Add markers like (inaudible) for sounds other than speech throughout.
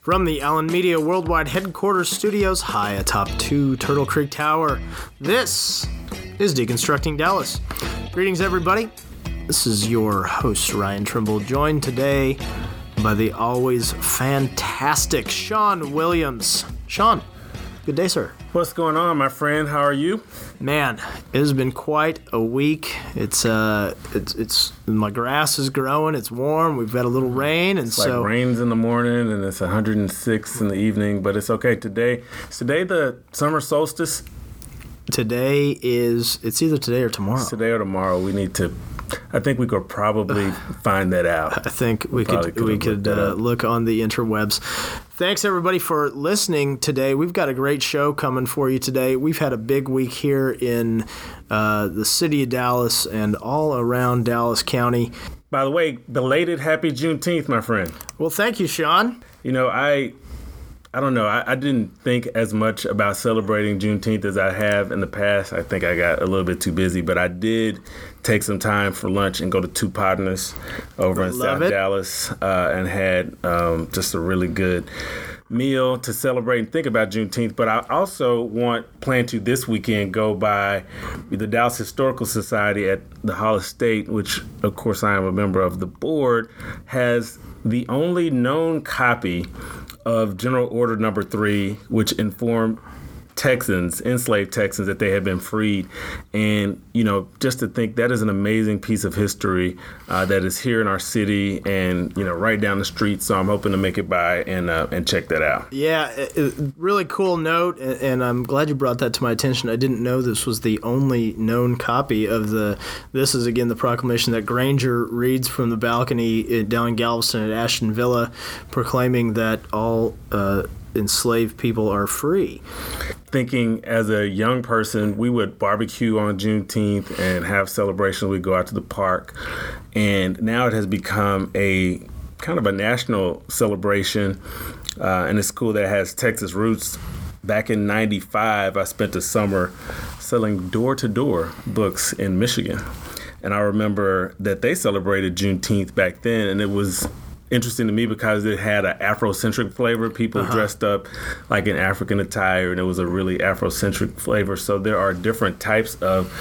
From the Allyn Media Worldwide Headquarters Studios, high atop 2 Turtle Creek Tower, this is Deconstructing Dallas. Greetings, everybody. This is your host, Ryan Trimble, joined today by the always fantastic Shawn Williams. Shawn, good day, sir. What's going on, my friend? How are you? Man, it has been quite a week. It's uh, it's it's my grass is growing. It's warm. We've got a little rain, and It's so like rains in the morning and it's 106 in the evening, but it's okay. Today, is today the summer solstice. today is it's either today or tomorrow. Today or tomorrow, we need to. I think we could probably (sighs) find that out. I think we probably could we could uh, look on the interwebs. Thanks everybody for listening today. We've got a great show coming for you today. We've had a big week here in uh, the city of Dallas and all around Dallas County. By the way, belated happy Juneteenth, my friend. Well, thank you, Shawn. You know, I. I don't know. I, I didn't think as much about celebrating Juneteenth as I have in the past. I think I got a little bit too busy, but I did take some time for lunch and go to Two Partners over in Love South it. Dallas uh, and had um, just a really good meal to celebrate and think about Juneteenth. But I also want plan to this weekend go by the Dallas Historical Society at the Hall of State, which of course I am a member of the board, has the only known copy of General Order Number Three, which informed Texans, enslaved Texans, that they had been freed. And, you know, just to think that is an amazing piece of history uh, that is here in our city and, you know, right down the street. So I'm hoping to make it by and, uh, and check that out. Yeah, it- it- really cool note, and, and I'm glad you brought that to my attention. I didn't know this was the only known copy of the. This is again the proclamation that Granger reads from the balcony in- down in Galveston at Ashton Villa, proclaiming that all uh, enslaved people are free. Thinking as a young person, we would barbecue on Juneteenth and have celebrations. We'd go out to the park. And now it has become a kind of a national celebration. Uh, and a school that has Texas roots. Back in 95, I spent a summer selling door to door books in Michigan. And I remember that they celebrated Juneteenth back then, and it was interesting to me because it had an Afrocentric flavor. People dressed up like in African attire, and it was a really Afrocentric flavor. So there are different types of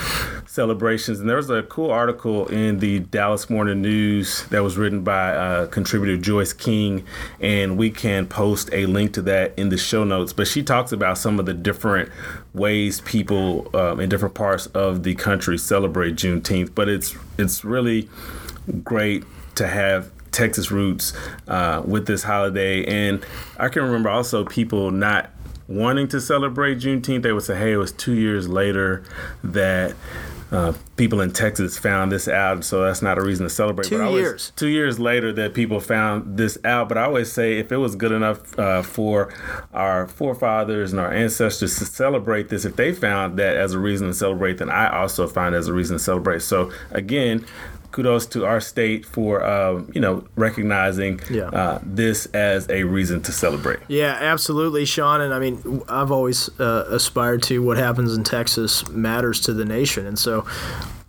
celebrations. And there was a cool article in the Dallas Morning News that was written by uh, contributor Joyce King, and we can post a link to that in the show notes. But she talks about some of the different ways people um, in different parts of the country celebrate Juneteenth. But it's it's really great to have Texas roots uh, with this holiday. And I can remember also people not wanting to celebrate Juneteenth. They would say, hey, it was two years later that. Uh, people in Texas found this out, so that's not a reason to celebrate. Two but I always- years. two years later that people found this out. But I always say if it was good enough uh, for our forefathers and our ancestors to celebrate this, if they found that as a reason to celebrate, then I also find as a reason to celebrate. So again, kudos to our state for um, you know recognizing Yeah. uh, this as a reason to celebrate. Yeah, absolutely, Shawn. And I mean, I've always uh, aspired to what happens in Texas matters to the nation. And so,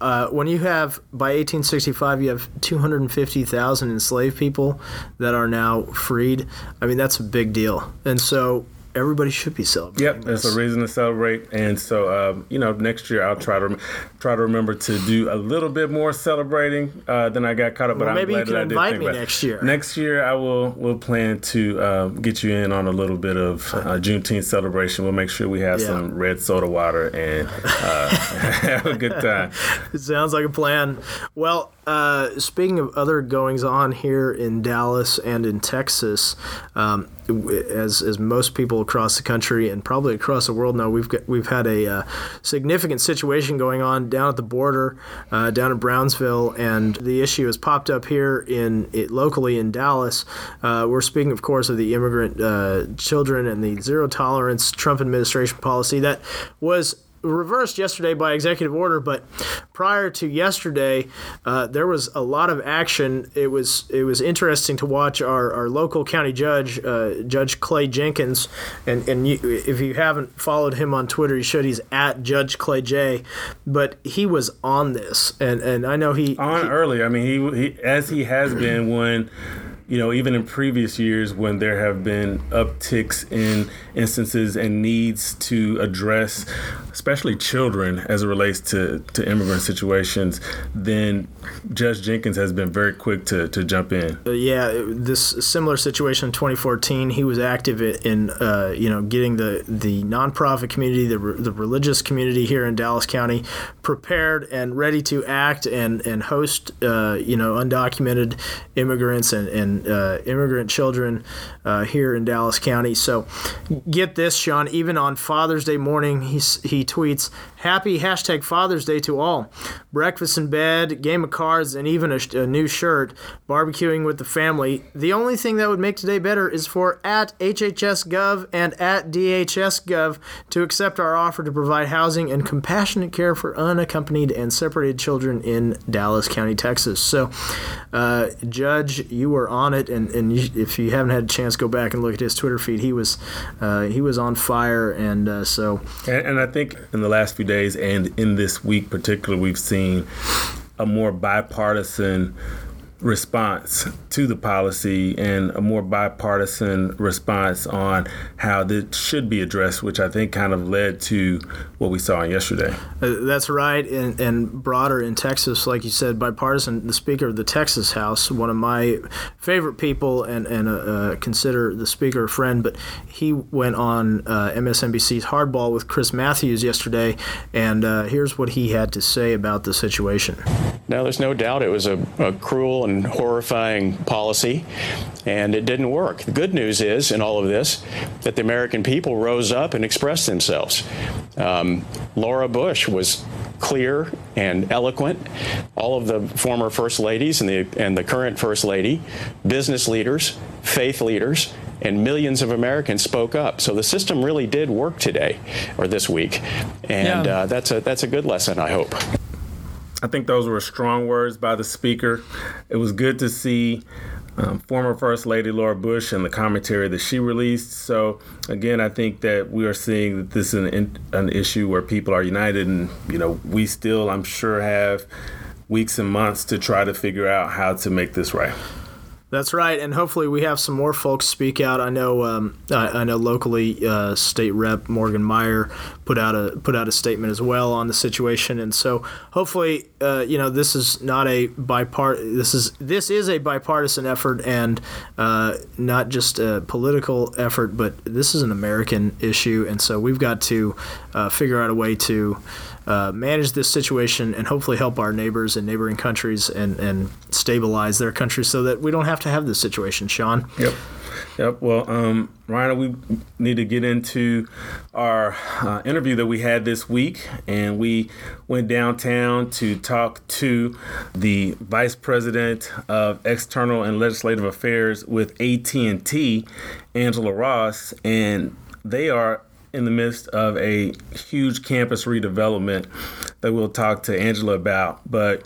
uh, when you have by 1865, you have 250,000 enslaved people that are now freed. I mean, that's a big deal. And so, everybody should be celebrating. Yep, there's this. a reason to celebrate, and so um, you know, next year I'll try to rem- try to remember to do a little bit more celebrating uh, than I got caught up. But Well, I'm maybe you glad can that invite me next year. Next year I will will plan to uh, get you in on a little bit of uh, Juneteenth celebration. We'll make sure we have Yeah. some red soda water and uh, (laughs) have a good time. It (laughs) sounds like a plan. Well, uh, speaking of other goings on here in Dallas and in Texas, um, as as most people across the country and probably across the world know, we've got, we've had a uh, significant situation going on down at the border, uh, down in Brownsville, and the issue has popped up here in it locally in Dallas. Uh, we're speaking, of course, of the immigrant uh, children and the zero tolerance Trump administration policy that was reversed yesterday by executive order, but prior to yesterday, uh, there was a lot of action. It was it was interesting to watch our, our local county judge, uh, Judge Clay Jenkins, and and you, if you haven't followed him on Twitter, you should. He's at Judge Clay J, but he was on this, and and I know he on he- early. I mean, he, he as he has been when you know, even in previous years when there have been upticks in instances and needs to address, especially children as it relates to, to immigrant situations, then Judge Jenkins has been very quick to, to jump in. Uh, yeah, this similar situation in 2014, he was active in, uh, you know, getting the, the nonprofit community, the, the religious community here in Dallas County prepared and ready to act and, and host, uh, you know, undocumented immigrants and, and uh, immigrant children uh, here in Dallas County. So get this, Shawn, even on Father's Day morning, he, he tweets, Happy hashtag Father's Day to all. Breakfast in bed, game of cards, and even a, a, new shirt, barbecuing with the family. The only thing that would make today better is for at HHSGov and at DHSGov to accept our offer to provide housing and compassionate care for unaccompanied and separated children in Dallas County, Texas. So, uh, Judge, you were on it, and, and you, if you haven't had a chance, go back and look at his Twitter feed. He was uh, he was on fire, and uh, so. And, and I think in the last few days and in this week particularly, we've seen a more bipartisan response to the policy and a more bipartisan response on how this should be addressed, which I think kind of led to what we saw yesterday. Uh, that's right, and, and, broader in Texas, like you said, bipartisan. The Speaker of the Texas House, one of my favorite people, and and uh, uh, consider the Speaker a friend, but he went on uh, MSNBC's Hardball with Chris Matthews yesterday, and uh, here's what he had to say about the situation. Now, there's no doubt it was a, a cruel and horrifying policy, and it didn't work. The good news is, in all of this, that the American people rose up and expressed themselves. Um, Laura Bush was clear and eloquent. All of the former first ladies and the and the current first lady, business leaders, faith leaders, and millions of Americans spoke up. So the system really did work today or this week, and yeah. uh, that's a that's a good lesson. I hope. I think those were strong words by the speaker. It was good to see um, former First Lady Laura Bush and the commentary that she released. So, again, I think that we are seeing that this is an, an issue where people are united, and you know, we still, I'm sure, have weeks and months to try to figure out how to make this right. That's right, and hopefully we have some more folks speak out. I know, um, I, I, know locally, uh, State Rep Morgan Meyer put out a put out a statement as well on the situation, and so hopefully, uh, you know, this is not a bipart. This is this is a bipartisan effort and uh, not just a political effort, but this is an American issue, and so we've got to uh, figure out a way to uh, manage this situation and hopefully help our neighbors in neighboring countries and, and stabilize their countries so that we don't have to have this situation, Shawn. Yep. Yep. Well, um, Ryan, we need to get into our uh, interview that we had this week, and we went downtown to talk to the Vice President of External and Legislative Affairs with AT&T, Angela Ross, and they are in the midst of a huge campus redevelopment that we'll talk to Angela about. But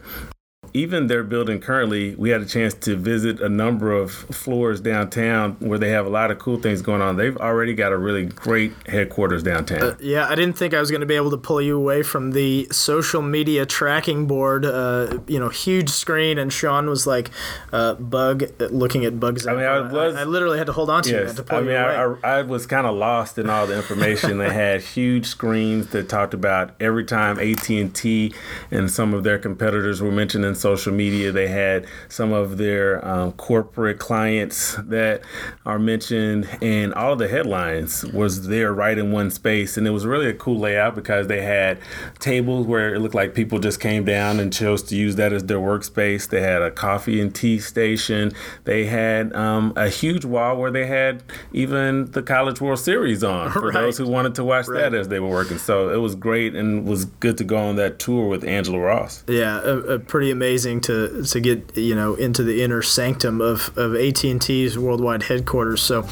even their building currently, we had a chance to visit a number of floors downtown where they have a lot of cool things going on. They've already got a really great headquarters downtown. Uh, yeah, I didn't think I was going to be able to pull you away from the social media tracking board. Uh, you know, huge screen, and Shawn was like, uh, "Bug," looking at bugs. I mean, I was. I, I, literally had to hold on to yes, you. To pull I mean, I, I, was kind of lost in all the information. they had (laughs) huge screens that talked about every time AT and T and some of their competitors were mentioned in social media. They had some of their um, corporate clients that are mentioned, and all of the headlines was there right in one space. And it was really a cool layout because they had tables where it looked like people just came down and chose to use that as their workspace. They had a coffee and tea station. They had um, a huge wall where they had even the College World Series on for right. those who wanted to watch right. that as they were working. So it was great and was good to go on that tour with Angela Ross. Yeah, a, a pretty amazing to to get you know into the inner sanctum of of AT and T's worldwide headquarters. So,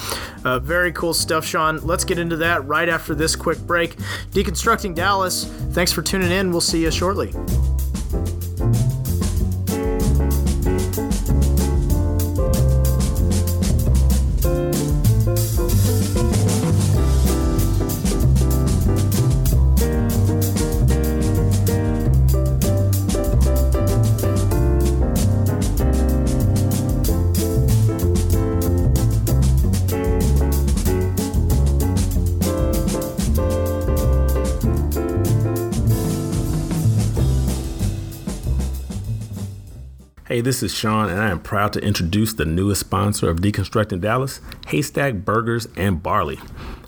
uh, very cool stuff, Shawn. Let's get into that right after this quick break. Deconstructing Dallas. Thanks for tuning in. We'll see you shortly. Hey, this is Shawn, and I am proud to introduce the newest sponsor of Deconstructing Dallas Haystack Burgers and Barley.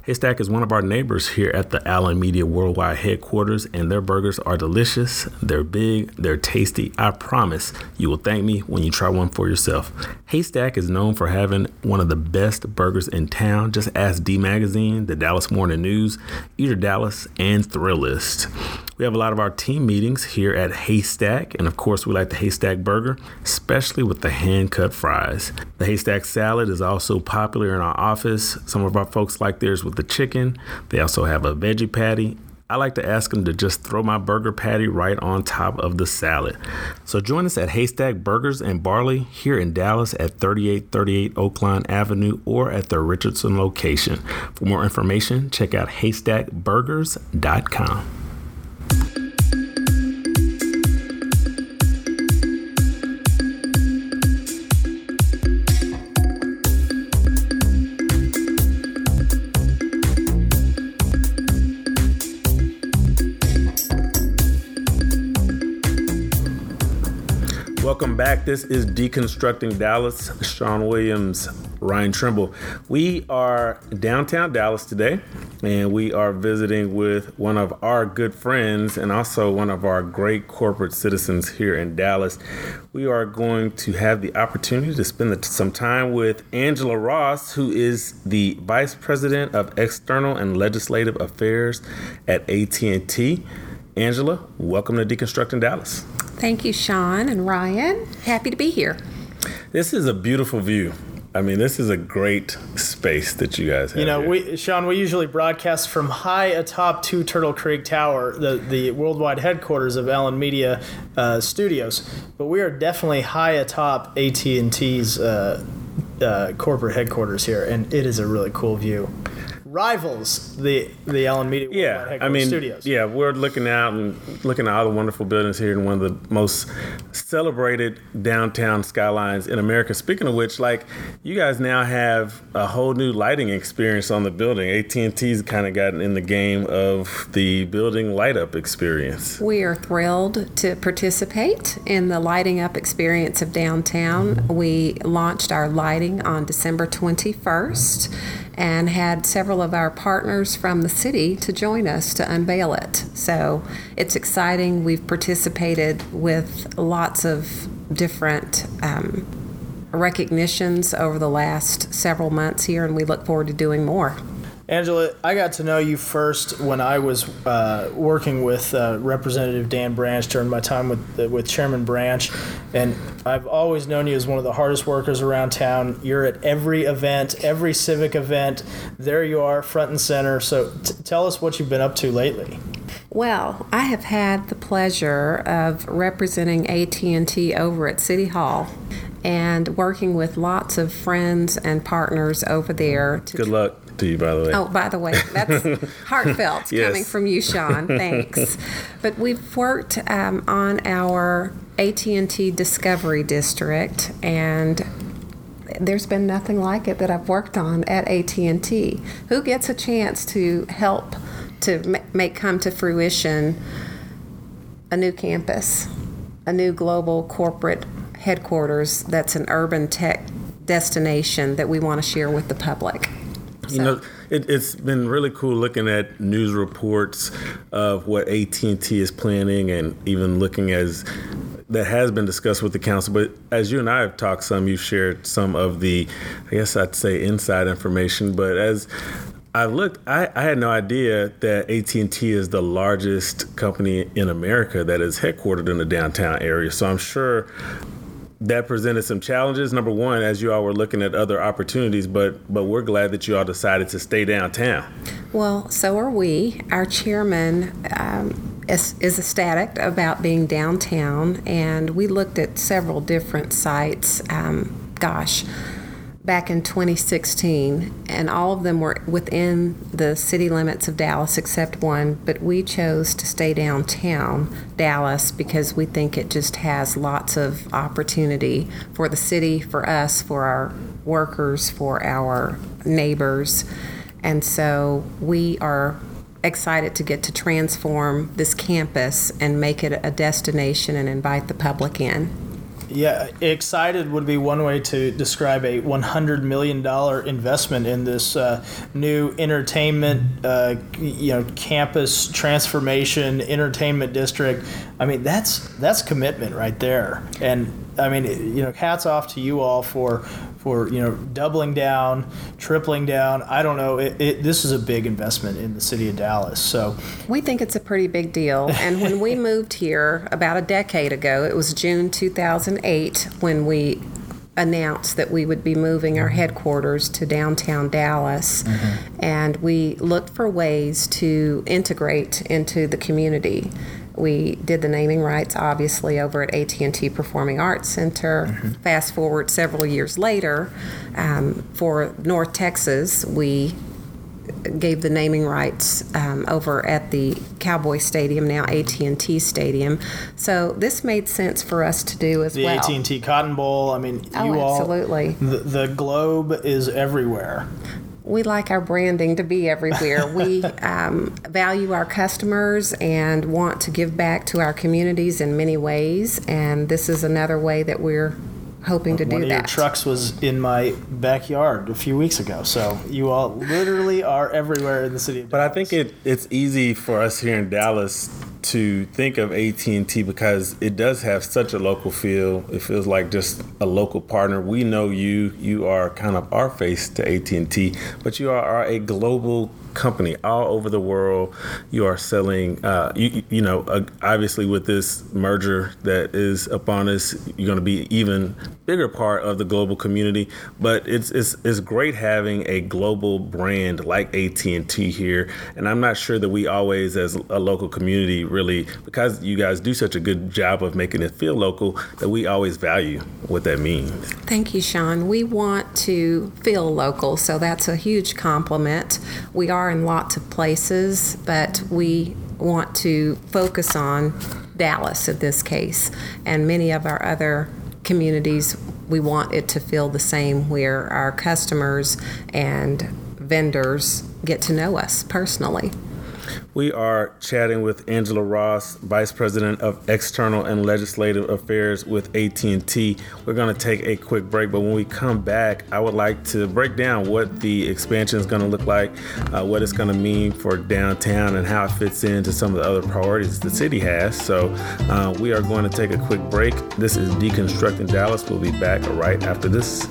Haystack is one of our neighbors here at the Allyn Media Worldwide headquarters, and their burgers are delicious. They're big, they're tasty. I promise you will thank me when you try one for yourself. Haystack is known for having one of the best burgers in town. Just ask D Magazine, the Dallas Morning News, Eater Dallas, and Thrillist. We have a lot of our team meetings here at Haystack, and of course, we like the Haystack burger, especially with the hand cut fries. The Haystack salad is also popular in our office. Some of our folks like theirs with the chicken. They also have a veggie patty. I like to ask them to just throw my burger patty right on top of the salad. So join us at Haystack Burgers and Barley here in Dallas at 3838 Oak Lawn Avenue or at the Richardson location. For more information, check out haystackburgers.com. Welcome back. This is Deconstructing Dallas. Shawn Williams, Ryan Trimble. We are downtown Dallas today, and we are visiting with one of our good friends and also one of our great corporate citizens here in Dallas. We are going to have the opportunity to spend some time with Angela Ross, who is the Vice President of External and Legislative Affairs at AT&T. Angela, welcome to Deconstructing Dallas. Thank you, Shawn and Ryan. Happy to be here. This is a beautiful view. I mean, this is a great space that you guys have. You know, here. we Shawn, we usually broadcast from high atop Two Turtle Creek Tower, the the worldwide headquarters of Allyn Media uh, Studios, but we are definitely high atop AT and T's uh, uh, corporate headquarters here, and it is a really cool view rivals the the Allyn Media yeah, I mean, studios. Yeah, we're looking out and looking at all the wonderful buildings here in one of the most celebrated downtown skylines in America. Speaking of which, like you guys now have a whole new lighting experience on the building. AT and T's kind of gotten in the game of the building light up experience. We are thrilled to participate in the lighting up experience of downtown. We launched our lighting on December twenty first and had several of our partners from the city to join us to unveil it. So it's exciting. We've participated with lots of different um, recognitions over the last several months here, and we look forward to doing more. Angela, I got to know you first when I was uh, working with uh, Representative Dan Branch during my time with uh, with Chairman Branch, and I've always known you as one of the hardest workers around town. You're at every event, every civic event. There you are, front and center. So t- tell us what you've been up to lately. Well, I have had the pleasure of representing AT&T over at City Hall and working with lots of friends and partners over there. Good luck to you, by the way. Oh, by the way, that's (laughs) heartfelt Yes. coming from you, Shawn. Thanks. (laughs) but we've worked um, on our AT&T Discovery District, and there's been nothing like it that I've worked on at AT&T. Who gets a chance to help to make come to fruition a new campus, a new global corporate headquarters that's an urban tech destination that we want to share with the public? You know, it, it's been really cool looking at news reports of what AT and T is planning, and even looking as that has been discussed with the council. But as you and I have talked some, you've shared some of the, I guess I'd say, inside information. But as I looked, I, I had no idea that AT and T is the largest company in America that is headquartered in the downtown area. So I'm sure that presented some challenges. Number one, as you all were looking at other opportunities, but but we're glad that you all decided to stay downtown. Well, so are we. Our chairman um, is, is ecstatic about being downtown, and we looked at several different sites. Um, gosh, back in 2016, and all of them were within the city limits of Dallas except one. But we chose to stay downtown Dallas because we think it just has lots of opportunity for the city, for us, for our workers, for our neighbors. And so we are excited to get to transform this campus and make it a destination and invite the public in. Yeah, excited would be one way to describe a $100 million investment in this uh, new entertainment, uh, you know, campus transformation entertainment district. I mean, that's that's commitment right there. And I mean, you know, hats off to you all for for you know doubling down, tripling down. I don't know. It, it, this is a big investment in the city of Dallas. So we think it's a pretty big deal. And when we (laughs) moved here about a decade ago, it was June 2008 when we announced that we would be moving our headquarters to downtown Dallas, mm-hmm. and we looked for ways to integrate into the community. We did the naming rights, obviously, over at AT&T Performing Arts Center. Mm-hmm. Fast forward several years later, um, for North Texas, we gave the naming rights um, over at the Cowboy Stadium, now AT&T Stadium. So this made sense for us to do as the well. The AT&T Cotton Bowl. I mean, oh, you absolutely. all. The, the globe is everywhere we like our branding to be everywhere. we (laughs) um, value our customers and want to give back to our communities in many ways, and this is another way that we're hoping to One do of that. Your trucks was in my backyard a few weeks ago, so you all literally are everywhere in the city. but I think it it's easy for us here in Dallas to think of AT&T because it does have such a local feel. It feels like just a local partner. We know you. You are kind of our face to AT&T, but you are, are a global company all over the world. You are selling, uh, you, you know, uh, obviously with this merger that is upon us, you're going to be even bigger part of the global community. But it's it's it's great having a global brand like AT and T here, and I'm not sure that we always, as a local community, really because you guys do such a good job of making it feel local, that we always value what that means. Thank you, Shawn. We want to feel local, so that's a huge compliment. We are are in lots of places, but we want to focus on Dallas in this case. And many of our other communities, we want it to feel the same where our customers and vendors get to know us personally. We are chatting with Angela Ross, Vice President of External and Legislative Affairs with AT&T. We're going to take a quick break, but when we come back, I would like to break down what the expansion is going to look like, uh, what it's going to mean for downtown, and how it fits into some of the other priorities the city has. So uh, we are going to take a quick break. This is Deconstructing Dallas. We'll be back right after this.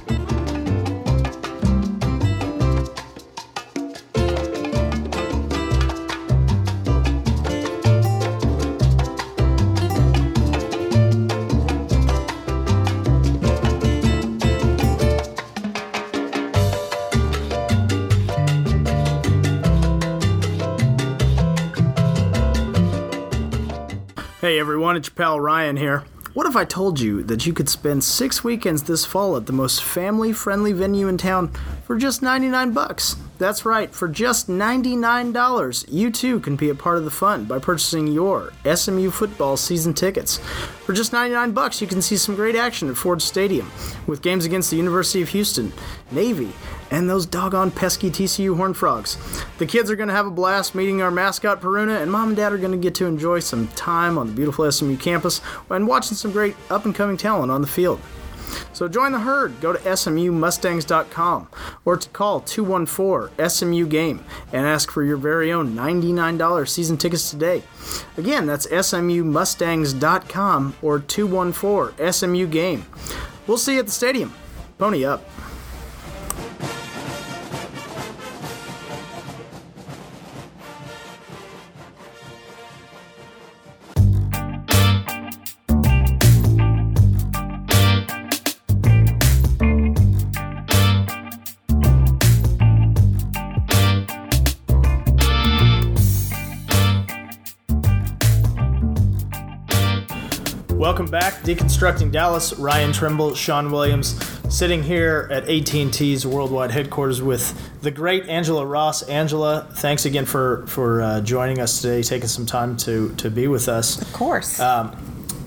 Hey everyone, it's your pal Ryan here. What if I told you that you could spend six weekends this fall at the most family friendly venue in town for just 99 bucks? That's right, for just $99, you too can be a part of the fun by purchasing your SMU football season tickets. For just 99 bucks, you can see some great action at Ford Stadium with games against the University of Houston, Navy, and those doggone pesky TCU Horned Frogs. The kids are going to have a blast meeting our mascot Peruna, and mom and dad are going to get to enjoy some time on the beautiful SMU campus and watching some great up and coming talent on the field. So join the herd. Go to smumustangs.com or to call 214 SMU Game and ask for your very own $99 season tickets today. Again, that's smumustangs.com or 214 SMU Game. We'll see you at the stadium. Pony up. Back, Deconstructing Dallas. Ryan Trimble, Shawn Williams, sitting here at AT&T's worldwide headquarters with the great Angela Ross. Angela, thanks again for for uh, joining us today, taking some time to to be with us. Of course. Um,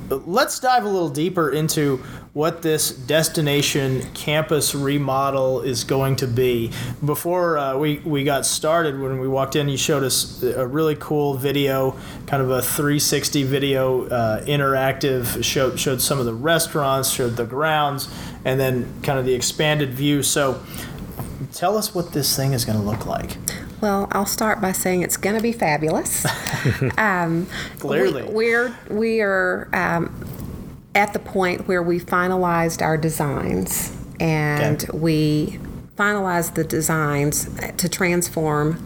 let's dive a little deeper into what this destination campus remodel is going to be. Before uh, we, we got started, when we walked in, you showed us a really cool video, kind of a 360 video, uh, interactive, showed, showed some of the restaurants, showed the grounds, and then kind of the expanded view. So tell us what this thing is going to look like. Well, I'll start by saying it's going to be fabulous. (laughs) um, Clearly, we, are we are um, at the point where we finalized our designs and okay. we finalized the designs to transform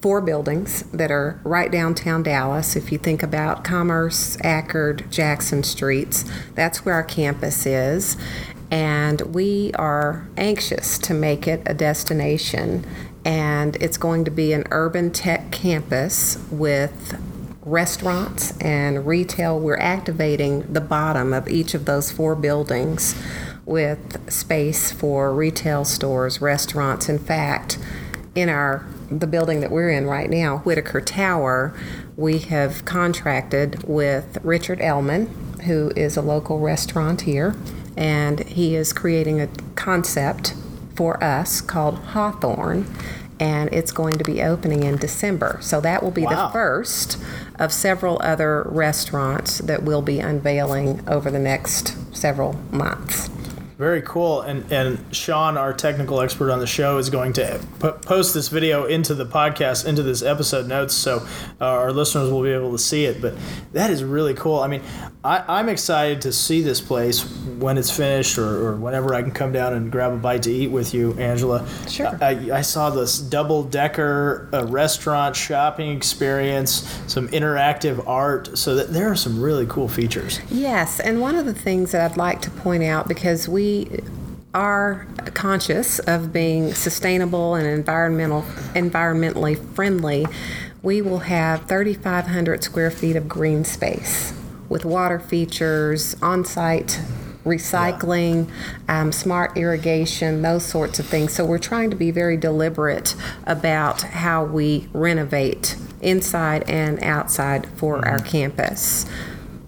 four buildings that are right downtown Dallas. If you think about Commerce, Akard, Jackson Streets, that's where our campus is. And we are anxious to make it a destination. And it's going to be an urban tech campus with restaurants and retail. We're activating the bottom of each of those four buildings with space for retail stores, restaurants. In fact, in our the building that we're in right now, Whitacre Tower, we have contracted with Richard Ellman, who is a local restaurateur, and he is creating a concept for us called Hawthorne and it's going to be opening in December. So that will be wow. the first of several other restaurants that we'll be unveiling over the next several months. Very cool. And and Shawn, our technical expert on the show, is going to p- post this video into the podcast, into this episode notes, so uh, our listeners will be able to see it. But that is really cool. I mean, I, am excited to see this place when it's finished, or, or, whenever I can come down and grab a bite to eat with you, Angela. Sure. I, I saw this double decker uh, restaurant shopping experience, some interactive art. So that there are some really cool features. Yes, and one of the things that I'd like to point out because we are conscious of being sustainable and environmental environmentally friendly, we will have 3,500 square feet of green space with water features, on-site recycling, yeah. um, smart irrigation, those sorts of things. So we're trying to be very deliberate about how we renovate inside and outside for mm-hmm. our campus.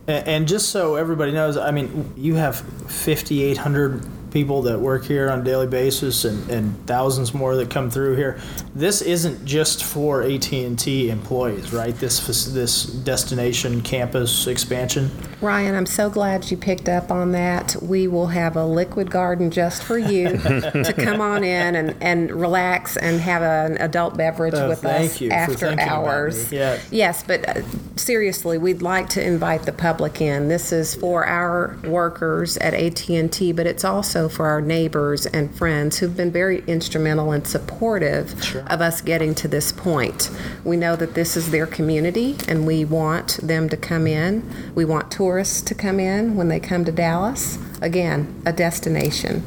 And just so everybody knows, I mean, you have 5,800 people that work here on a daily basis and, and thousands more that come through here. This isn't just for AT&T employees, right? This this destination campus expansion. Ryan, I'm so glad you picked up on that. We will have a liquid garden just for you (laughs) to come on in and, and relax and have an adult beverage oh, with us after hours. Yeah. Yes, but uh, seriously, we'd like to invite the public in. This is for our workers at AT&T, but it's also for our neighbors and friends who've been very instrumental and supportive sure. of us getting to this point. We know that this is their community and we want them to come in. We want tourists to come in when they come to Dallas. Again, a destination.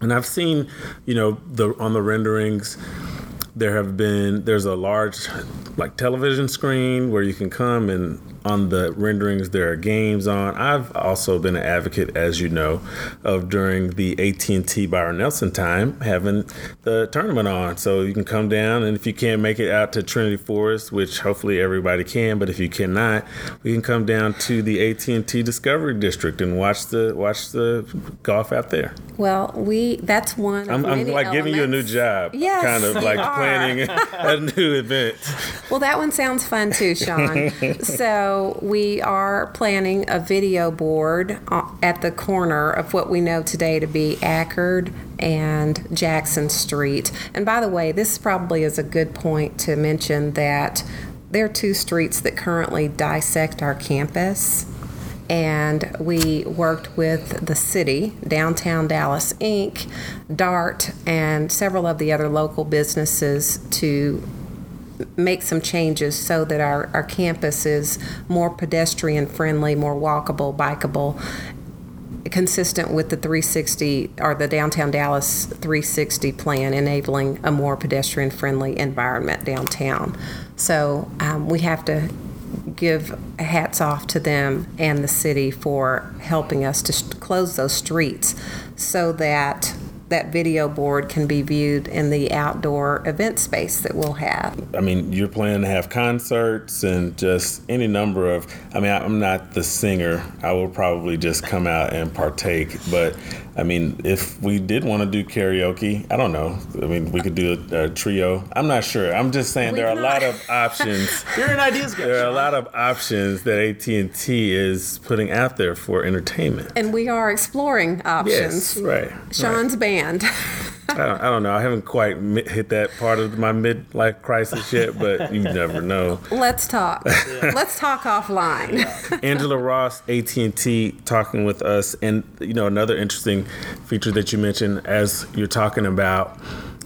And I've seen, you know, the on the renderings there have been there's a large like television screen where you can come and on the renderings there are games on. I've also been an advocate, as you know, of during the AT&T Byron Nelson time having the tournament on, so you can come down and if you can't make it out to Trinity Forest, which hopefully everybody can, but if you cannot, we can come down to the AT&T Discovery District and watch the watch the golf out there. Well, we that's one. I'm, I'm like elements. giving you a new job. Yes, kind of like planning (laughs) a new event. Well, that one sounds fun too, Shawn. (laughs) so so we are planning a video board uh, at the corner of what we know today to be Akard and Jackson Street. And by the way, this probably is a good point to mention that there are two streets that currently dissect our campus and we worked with the city, Downtown Dallas Inc., DART, and several of the other local businesses to make some changes so that our, our campus is more pedestrian friendly, more walkable, bikeable, consistent with the 360 or the downtown Dallas 360 plan, enabling a more pedestrian friendly environment downtown. So um, we have to give hats off to them and the city for helping us to close those streets so that that video board can be viewed in the outdoor event space that we'll have. I mean, you're planning to have concerts and just any number of. I mean, I'm not the singer. I will probably just come out and partake. But I mean, if we did want to do karaoke, I don't know. I mean, we could do a, a trio. I'm not sure. I'm just saying We there are a lot of (laughs) options. You're an ideas guy. There are a lot of options that AT&T is putting out there for entertainment. And we are exploring options. Yes, right. Shawn's band. (laughs) I don't, I don't know. I haven't quite hit that part of my midlife crisis yet, but you never know. Let's talk. (laughs) Let's talk offline. Angela Ross, AT and T, talking with us, and you know another interesting feature that you mentioned as you're talking about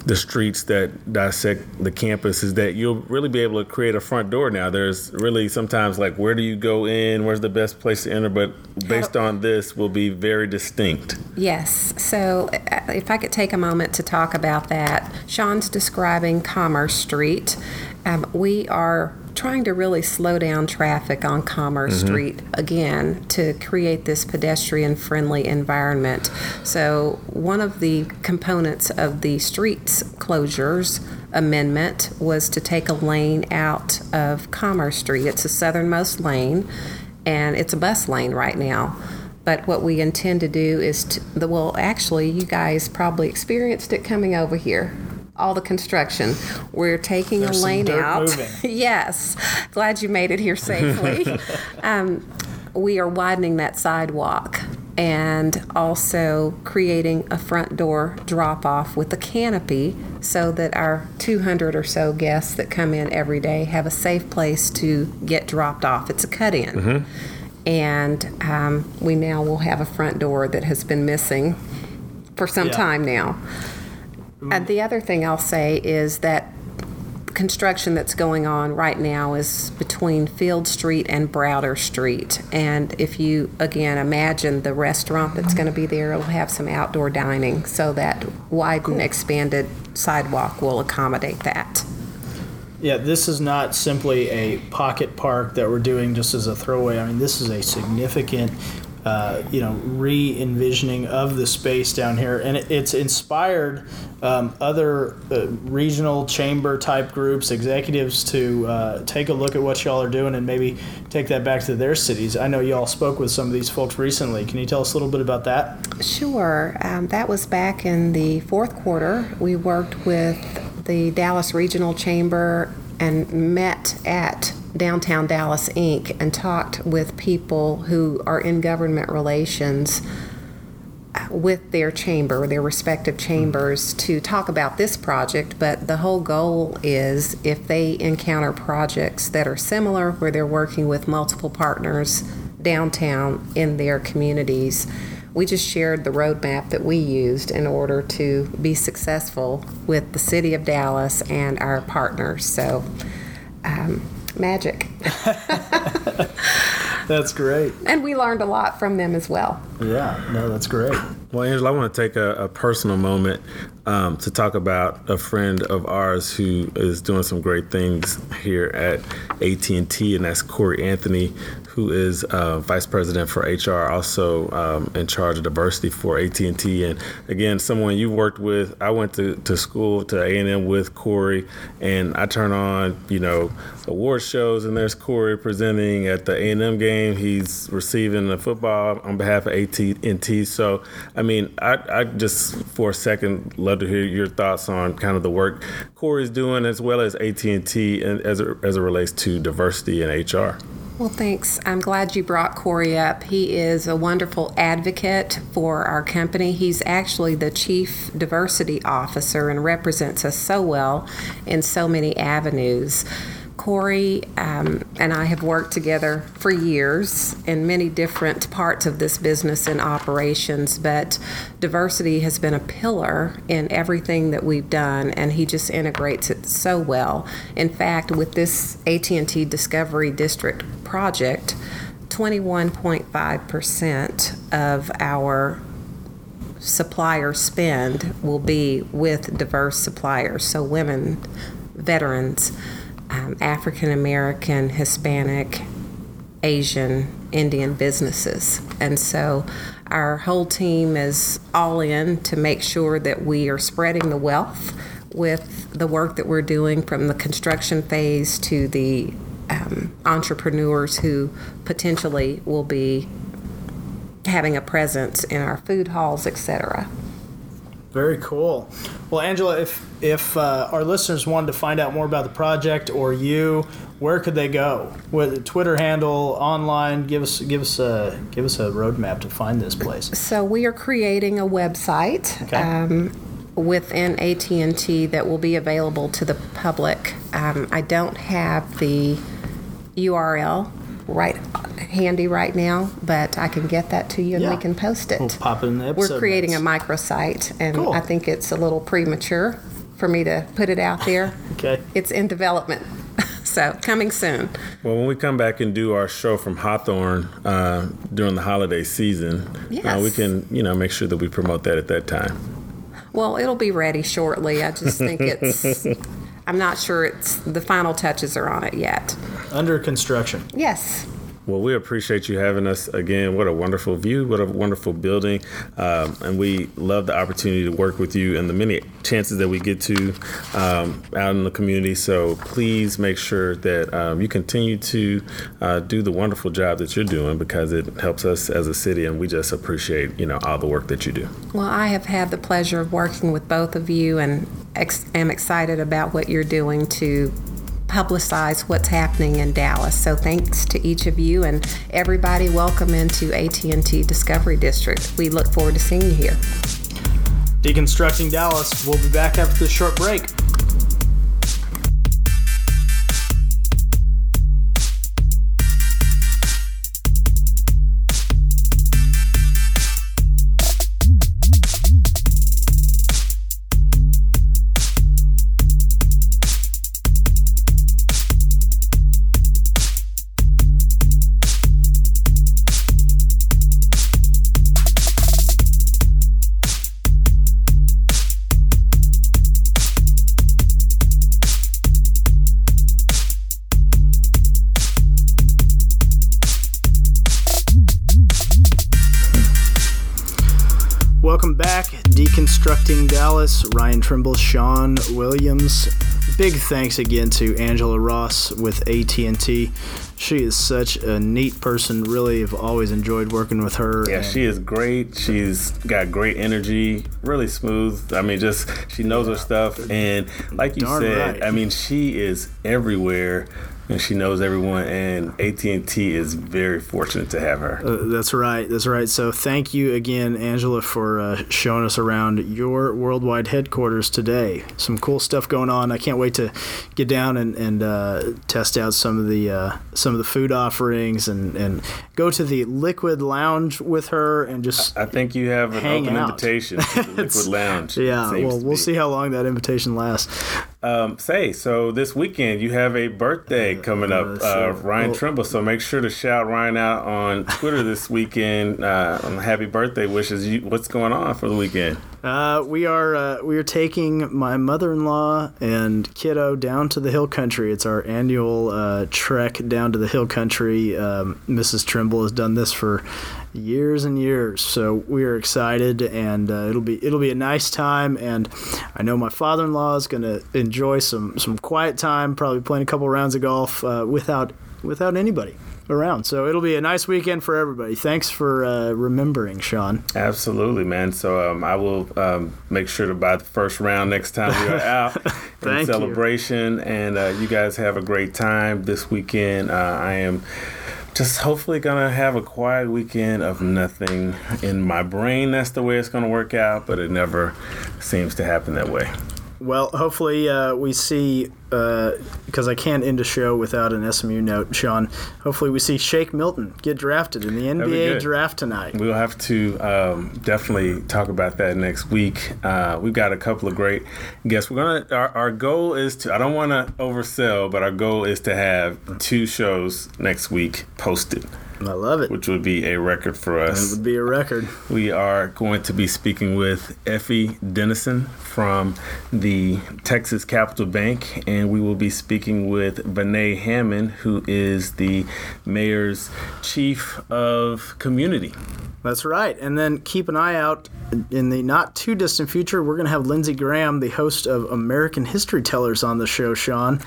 the streets that dissect the campus is that you'll really be able to create a front door now. There's really sometimes like where do you go in, where's the best place to enter, but based on this will be very distinct. Yes. So, uh, if I could take a moment to talk about that, Shawn's describing Commerce Street. Um, we are trying to really slow down traffic on Commerce mm-hmm. Street again to create this pedestrian friendly environment. So, one of the components of the streets closures amendment was to take a lane out of Commerce Street. It's the southernmost lane, and it's a bus lane right now. But what we intend to do is, to, the, well, actually, you guys probably experienced it coming over here. All the construction. We're taking There's a lane out. (laughs) yes. Glad you made it here safely. (laughs) um, we are widening that sidewalk and also creating a front door drop off with a canopy so that our 200 or so guests that come in every day have a safe place to get dropped off. It's a cut in. And um, we now will have a front door that has been missing for some Yeah. time now. And the other thing I'll say is that construction that's going on right now is between Field Street and Browder Street. And if you, again, imagine the restaurant that's going to be there, it'll have some outdoor dining. So that widened, expanded sidewalk will accommodate that. Yeah, this is not simply a pocket park that we're doing just as a throwaway. I mean, this is a significant, uh, you know, re-envisioning of the space down here, and it, it's inspired um, other uh, regional chamber type groups, executives to uh, take a look at what y'all are doing and maybe take that back to their cities. I know y'all spoke with some of these folks recently. Can you tell us a little bit about that? Sure. Um, that was back in the fourth quarter. We worked with the Dallas Regional Chamber and met at Downtown Dallas Inc. and talked with people who are in government relations with their chamber, their respective chambers, to talk about this project. But the whole goal is if they encounter projects that are similar, where they're working with multiple partners downtown in their communities, we just shared the roadmap that we used in order to be successful with the city of Dallas and our partners. So, um, magic. (laughs) That's great. And we learned a lot from them as well. Yeah, no, that's great. Well, Angela, I want to take a, a personal moment um, to talk about a friend of ours who is doing some great things here at AT and T, and that's Corey Anthony, who is uh, vice president for HR, also um, in charge of diversity for AT and T. And again, someone you've worked with. I went to, to school to A and M with Corey, and I turn on, you know, award shows, and there's Corey presenting at the A and M game. He's receiving the football on behalf of AT and T. So, I mean, I, I just for a second love to hear your thoughts on kind of the work Corey's doing, as well as AT and T, and as it, as it relates to diversity and HR. Well, thanks. I'm glad you brought Corey up. He is a wonderful advocate for our company. He's actually the chief diversity officer and represents us so well in so many avenues. Corey um, and I have worked together for years in many different parts of this business and operations, but diversity has been a pillar in everything that we've done, and he just integrates it so well. In fact, with this AT&T Discovery District project, 21.5% of our supplier spend will be with diverse suppliers, so women, veterans, um, African American, Hispanic, Asian, Indian businesses. And so our whole team is all in to make sure that we are spreading the wealth with the work that we're doing from the construction phase to the um, entrepreneurs who potentially will be having a presence in our food halls, etc. Very cool. Well, Angela, if if uh, our listeners wanted to find out more about the project or you, where could they go? With Twitter handle, online, give us give us a give us a roadmap to find this place. So we are creating a website Okay. um, within AT&T that will be available to the public. Um, I don't have the URL right handy right now, but I can get that to you and Yeah. we can post it. We'll pop it in the We're creating notes. a microsite, and Cool. I think it's a little premature for me to put it out there. (laughs) Okay. It's in development, (laughs) so coming soon. Well, when we come back and do our show from Hawthorne uh, during the holiday season, uh, we can, you know, make sure that we promote that at that time. Well, it'll be ready shortly. I just think (laughs) it's. I'm not sure it's the final touches are on it yet. Under construction. Yes. Well, we appreciate you having us again. What a wonderful view. What a wonderful building. Um, and we love the opportunity to work with you and the many chances that we get to um, out in the community. So please make sure that um, you continue to uh, do the wonderful job that you're doing because it helps us as a city. And we just appreciate, you know, all the work that you do. Well, I have had the pleasure of working with both of you and ex- am excited about what you're doing to publicize what's happening in Dallas. So thanks to each of you and everybody. Welcome into AT&T Discovery District. We look forward to seeing you here. Deconstructing Dallas. We'll be back after this short break. Ryan Trimble, Shawn Williams. Big thanks again to Angela Ross with AT&T. She is such a neat person. Really, have always enjoyed working with her. Yeah, she is great. She's got great energy, really smooth. I mean, just she knows her stuff, and like you Darn said, right. I mean, she is everywhere, and she knows everyone. And AT and T is very fortunate to have her. Uh, that's right. That's right. So thank you again, Angela, for uh, showing us around your worldwide headquarters today. Some cool stuff going on. I can't wait to get down and, and uh, test out some of the uh, some of the food offerings and, and go to the Liquid Lounge with her and just I think you have an open out. invitation to the (laughs) Liquid Lounge. yeah. Well, we'll be. see how long that invitation lasts. Um, say so this weekend you have a birthday coming up, so- uh, Ryan well- Trimble. So make sure to shout Ryan out on Twitter this weekend. Uh, happy birthday wishes. You, what's going on for the weekend? Uh, we are uh, we are taking my mother-in-law and kiddo down to the hill country. It's our annual uh, trek down to the hill country. Um, Mrs. Trimble has done this for years and years, so we are excited, and uh, it'll be it'll be a nice time. And I know my father-in-law is going to enjoy some some quiet time, probably playing a couple rounds of golf uh, without without anybody around. So it'll be a nice weekend for everybody. Thanks for uh, remembering, Shawn. Absolutely, man. So um, I will um, make sure to buy the first round next time we are (laughs) out in Thank you. celebration. And uh, you guys have a great time this weekend. Uh, I am just hopefully gonna have a quiet weekend of nothing in my brain. That's the way it's gonna work out, but it never seems to happen that way. Well, hopefully uh, we see because I can't end a show without an SMU note, Shawn. Hopefully we see Shake Milton get drafted in the NBA draft tonight. We'll have to um, definitely talk about that next week. Uh, we've got a couple of great guests. We're gonna. Our, our goal is to. I don't want to oversell, but our goal is to have two shows next week posted. I love it. Which would be a record for us. It would be a record. We are going to be speaking with Effie Dennison from the Texas Capital Bank, and we will be speaking with Benet Hammond, who is the mayor's chief of community. That's right. And then keep an eye out in the not too distant future. We're going to have Lindsay Graham, the host of American History Tellers, on the show. Shawn,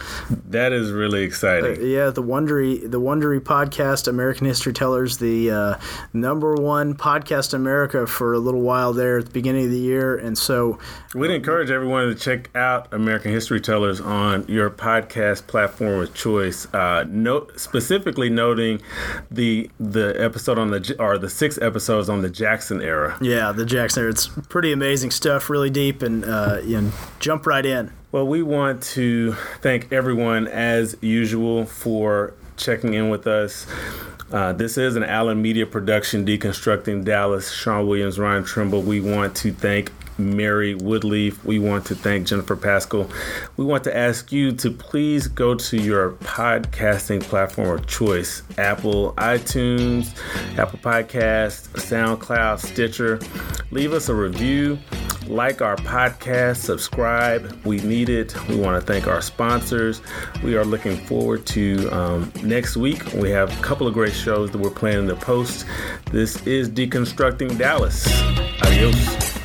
that is really exciting. Uh, yeah, the Wondery, the Wondery podcast, American History Tellers, the uh, number one podcast in America for a little while there at the beginning of the year. And so, we'd encourage everyone to check out American History Tellers on your podcast platform of choice. Uh, note specifically noting the the episode on the or the sixth episode episodes on the Jackson era. Yeah, the Jackson era. It's pretty amazing stuff, really deep, and uh, you know, jump right in. Well, we want to thank everyone as usual for checking in with us. Uh, this is an Allyn Media production, Deconstructing Dallas. Shawn Williams, Ryan Trimble. We want to thank Mary Woodleaf. We want to thank Jennifer Pascal. We want to ask you to please go to your podcasting platform of choice Apple, iTunes, Apple Podcasts, SoundCloud, Stitcher. Leave us a review. Like our podcast, subscribe. We need it. We want to thank our sponsors. We are looking forward to um, next week. We have a couple of great shows that we're planning to post. This is Deconstructing Dallas. Adios.